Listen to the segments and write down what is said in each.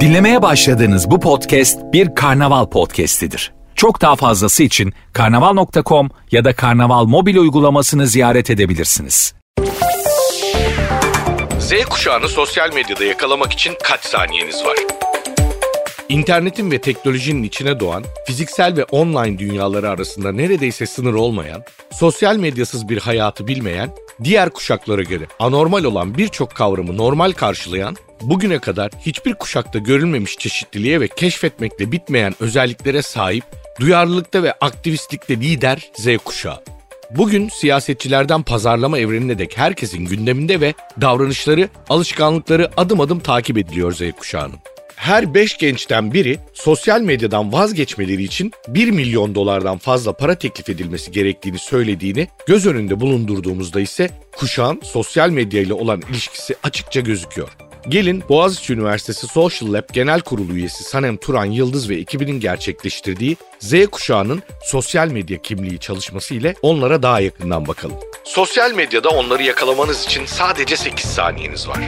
Dinlemeye başladığınız bu podcast bir karnaval podcastidir. Çok daha fazlası için karnaval.com ya da karnaval mobil uygulamasını ziyaret edebilirsiniz. Z kuşağını sosyal medyada yakalamak için kaç saniyeniz var? İnternetin ve teknolojinin içine doğan, fiziksel ve online dünyaları arasında neredeyse sınır olmayan, sosyal medyasız bir hayatı bilmeyen, diğer kuşaklara göre anormal olan birçok kavramı normal karşılayan, bugüne kadar hiçbir kuşakta görülmemiş çeşitliliğe ve keşfetmekle bitmeyen özelliklere sahip, duyarlılıkta ve aktivistlikte lider Z kuşağı. Bugün siyasetçilerden pazarlama evrenine dek herkesin gündeminde ve davranışları, alışkanlıkları adım adım takip ediliyor Z kuşağının her 5 gençten biri sosyal medyadan vazgeçmeleri için 1 milyon dolardan fazla para teklif edilmesi gerektiğini söylediğini göz önünde bulundurduğumuzda ise kuşağın sosyal medya ile olan ilişkisi açıkça gözüküyor. Gelin Boğaziçi Üniversitesi Social Lab Genel Kurulu üyesi Sanem Turan Yıldız ve ekibinin gerçekleştirdiği Z kuşağının sosyal medya kimliği çalışması ile onlara daha yakından bakalım. Sosyal medyada onları yakalamanız için sadece 8 saniyeniz var.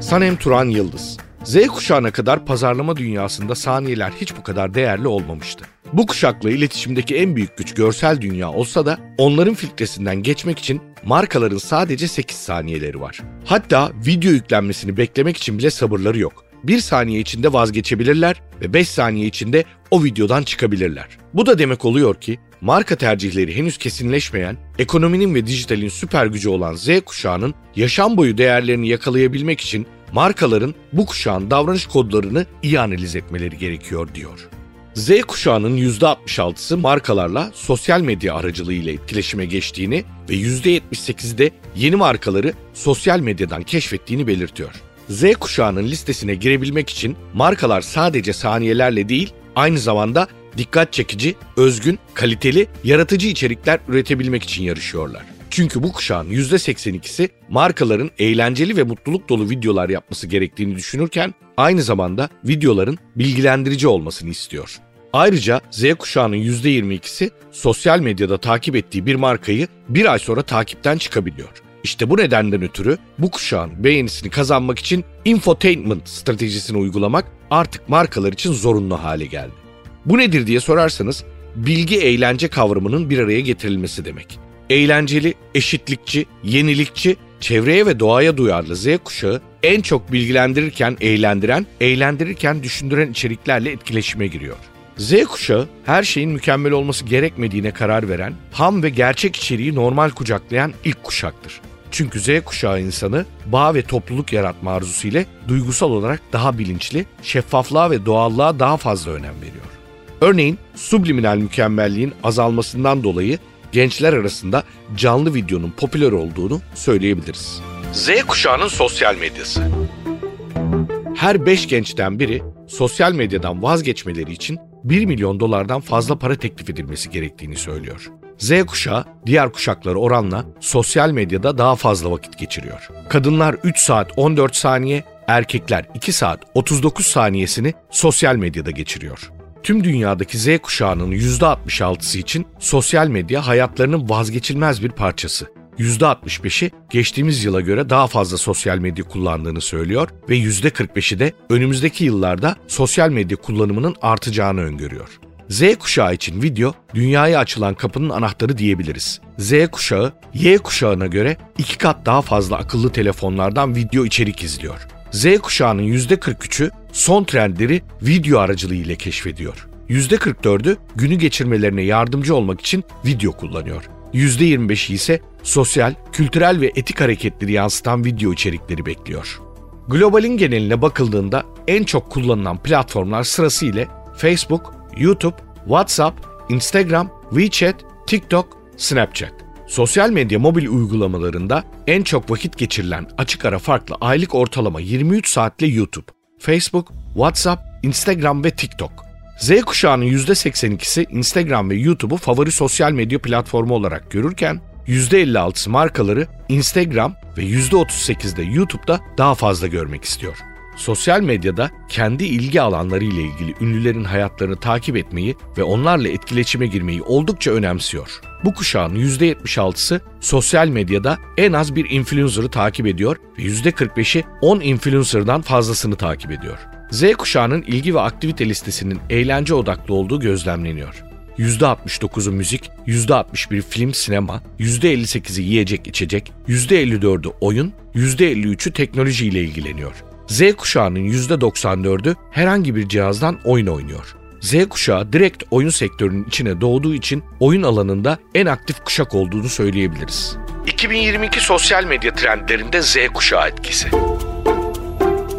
Sanem Turan Yıldız Z kuşağına kadar pazarlama dünyasında saniyeler hiç bu kadar değerli olmamıştı. Bu kuşakla iletişimdeki en büyük güç görsel dünya olsa da onların filtresinden geçmek için markaların sadece 8 saniyeleri var. Hatta video yüklenmesini beklemek için bile sabırları yok. 1 saniye içinde vazgeçebilirler ve 5 saniye içinde o videodan çıkabilirler. Bu da demek oluyor ki marka tercihleri henüz kesinleşmeyen, ekonominin ve dijitalin süper gücü olan Z kuşağının yaşam boyu değerlerini yakalayabilmek için markaların bu kuşağın davranış kodlarını iyi analiz etmeleri gerekiyor diyor. Z kuşağının %66'sı markalarla sosyal medya aracılığıyla etkileşime geçtiğini ve %78'i de yeni markaları sosyal medyadan keşfettiğini belirtiyor. Z kuşağının listesine girebilmek için markalar sadece saniyelerle değil, aynı zamanda dikkat çekici, özgün, kaliteli, yaratıcı içerikler üretebilmek için yarışıyorlar. Çünkü bu kuşağın %82'si markaların eğlenceli ve mutluluk dolu videolar yapması gerektiğini düşünürken aynı zamanda videoların bilgilendirici olmasını istiyor. Ayrıca Z kuşağının %22'si sosyal medyada takip ettiği bir markayı bir ay sonra takipten çıkabiliyor. İşte bu nedenden ötürü bu kuşağın beğenisini kazanmak için infotainment stratejisini uygulamak artık markalar için zorunlu hale geldi. Bu nedir diye sorarsanız bilgi eğlence kavramının bir araya getirilmesi demek eğlenceli, eşitlikçi, yenilikçi, çevreye ve doğaya duyarlı Z kuşağı en çok bilgilendirirken eğlendiren, eğlendirirken düşündüren içeriklerle etkileşime giriyor. Z kuşağı her şeyin mükemmel olması gerekmediğine karar veren, ham ve gerçek içeriği normal kucaklayan ilk kuşaktır. Çünkü Z kuşağı insanı bağ ve topluluk yaratma arzusu ile duygusal olarak daha bilinçli, şeffaflığa ve doğallığa daha fazla önem veriyor. Örneğin subliminal mükemmelliğin azalmasından dolayı gençler arasında canlı videonun popüler olduğunu söyleyebiliriz. Z kuşağının sosyal medyası. Her 5 gençten biri sosyal medyadan vazgeçmeleri için 1 milyon dolardan fazla para teklif edilmesi gerektiğini söylüyor. Z kuşağı diğer kuşaklara oranla sosyal medyada daha fazla vakit geçiriyor. Kadınlar 3 saat 14 saniye, erkekler 2 saat 39 saniyesini sosyal medyada geçiriyor. Tüm dünyadaki Z kuşağının %66'sı için sosyal medya hayatlarının vazgeçilmez bir parçası. %65'i geçtiğimiz yıla göre daha fazla sosyal medya kullandığını söylüyor ve %45'i de önümüzdeki yıllarda sosyal medya kullanımının artacağını öngörüyor. Z kuşağı için video dünyaya açılan kapının anahtarı diyebiliriz. Z kuşağı Y kuşağına göre iki kat daha fazla akıllı telefonlardan video içerik izliyor. Z kuşağının %43'ü son trendleri video aracılığıyla keşfediyor. %44'ü günü geçirmelerine yardımcı olmak için video kullanıyor. %25'i ise sosyal, kültürel ve etik hareketleri yansıtan video içerikleri bekliyor. Globalin geneline bakıldığında en çok kullanılan platformlar sırasıyla Facebook, YouTube, WhatsApp, Instagram, WeChat, TikTok, Snapchat. Sosyal medya mobil uygulamalarında en çok vakit geçirilen açık ara farklı aylık ortalama 23 saatle YouTube, Facebook, WhatsApp, Instagram ve TikTok. Z kuşağının %82'si Instagram ve YouTube'u favori sosyal medya platformu olarak görürken %56'sı markaları Instagram ve %38'de YouTube'da daha fazla görmek istiyor. Sosyal medyada kendi ilgi alanları ile ilgili ünlülerin hayatlarını takip etmeyi ve onlarla etkileşime girmeyi oldukça önemsiyor. Bu kuşağın %76'sı sosyal medyada en az bir influencer'ı takip ediyor ve %45'i 10 influencer'dan fazlasını takip ediyor. Z kuşağının ilgi ve aktivite listesinin eğlence odaklı olduğu gözlemleniyor. %69'u müzik, %61 film sinema, %58'i yiyecek içecek, %54'ü oyun, %53'ü teknoloji ile ilgileniyor. Z kuşağının %94'ü herhangi bir cihazdan oyun oynuyor. Z kuşağı direkt oyun sektörünün içine doğduğu için oyun alanında en aktif kuşak olduğunu söyleyebiliriz. 2022 sosyal medya trendlerinde Z kuşağı etkisi.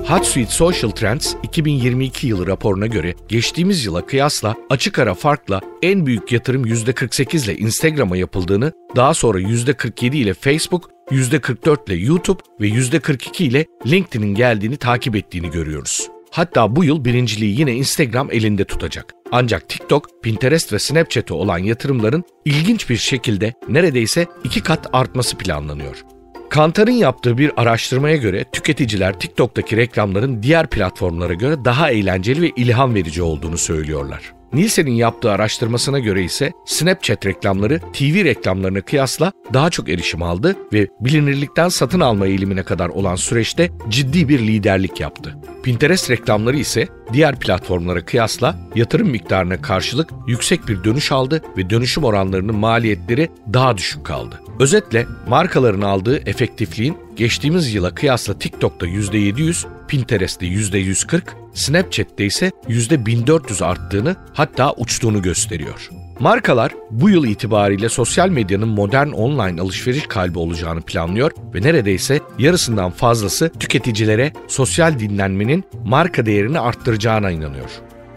HotSuite Social Trends 2022 yılı raporuna göre geçtiğimiz yıla kıyasla açık ara farkla en büyük yatırım %48 ile Instagram'a yapıldığını, daha sonra %47 ile Facebook, %44 ile YouTube ve %42 ile LinkedIn'in geldiğini takip ettiğini görüyoruz. Hatta bu yıl birinciliği yine Instagram elinde tutacak. Ancak TikTok, Pinterest ve Snapchat'e olan yatırımların ilginç bir şekilde neredeyse iki kat artması planlanıyor. Kantar'ın yaptığı bir araştırmaya göre tüketiciler TikTok'taki reklamların diğer platformlara göre daha eğlenceli ve ilham verici olduğunu söylüyorlar. Nielsen'in yaptığı araştırmasına göre ise Snapchat reklamları TV reklamlarına kıyasla daha çok erişim aldı ve bilinirlikten satın alma eğilimine kadar olan süreçte ciddi bir liderlik yaptı. Pinterest reklamları ise diğer platformlara kıyasla yatırım miktarına karşılık yüksek bir dönüş aldı ve dönüşüm oranlarının maliyetleri daha düşük kaldı. Özetle markaların aldığı efektifliğin geçtiğimiz yıla kıyasla TikTok'ta %700, Pinterest'te %140, Snapchat'te ise %1400 arttığını hatta uçtuğunu gösteriyor. Markalar bu yıl itibariyle sosyal medyanın modern online alışveriş kalbi olacağını planlıyor ve neredeyse yarısından fazlası tüketicilere sosyal dinlenmenin marka değerini arttıracağına inanıyor.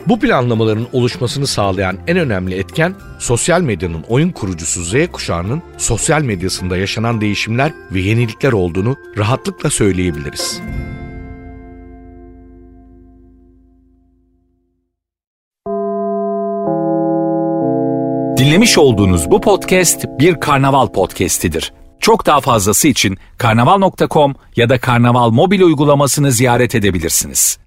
Bu planlamaların oluşmasını sağlayan en önemli etken sosyal medyanın oyun kurucusu Z kuşağının sosyal medyasında yaşanan değişimler ve yenilikler olduğunu rahatlıkla söyleyebiliriz. Dinlemiş olduğunuz bu podcast bir karnaval podcastidir. Çok daha fazlası için karnaval.com ya da karnaval mobil uygulamasını ziyaret edebilirsiniz.